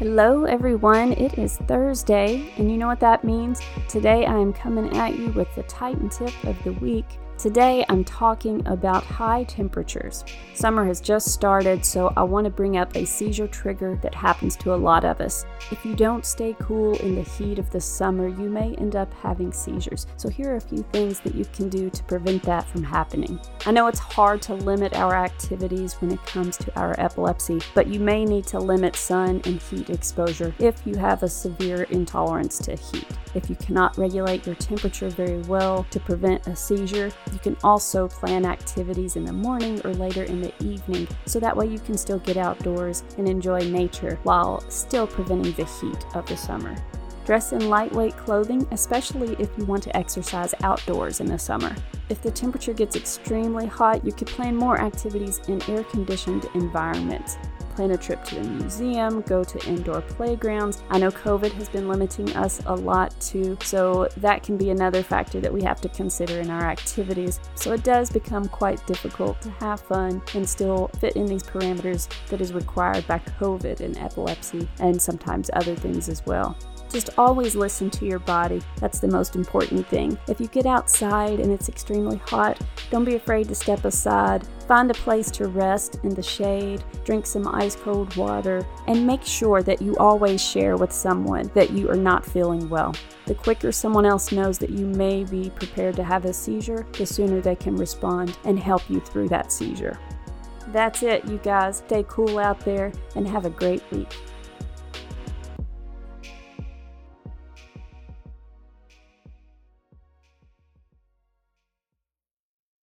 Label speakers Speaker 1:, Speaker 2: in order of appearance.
Speaker 1: Hello, everyone. It is Thursday, and you know what that means? Today I am coming at you with the Titan tip of the week. Today I'm talking about high temperatures. Summer has just started, so I want to bring up a seizure trigger that happens to a lot of us. If you don't stay cool in the heat of the summer, you may end up having seizures. So, here are a few things that you can do to prevent that from happening. I know it's hard to limit our activities when it comes to our epilepsy, but you may need to limit sun and heat exposure if you have a severe intolerance to heat. If you cannot regulate your temperature very well to prevent a seizure, you can also plan activities in the morning or later in the evening so that way you can still get outdoors and enjoy nature while still preventing the heat of the summer. Dress in lightweight clothing, especially if you want to exercise outdoors in the summer. If the temperature gets extremely hot, you could plan more activities in air conditioned environments plan a trip to a museum, go to indoor playgrounds. I know COVID has been limiting us a lot too, so that can be another factor that we have to consider in our activities. So it does become quite difficult to have fun and still fit in these parameters that is required by COVID and epilepsy and sometimes other things as well. Just always listen to your body. That's the most important thing. If you get outside and it's extremely hot, don't be afraid to step aside. Find a place to rest in the shade, drink some ice cold water, and make sure that you always share with someone that you are not feeling well. The quicker someone else knows that you may be prepared to have a seizure, the sooner they can respond and help you through that seizure. That's it, you guys. Stay cool out there and have a great week.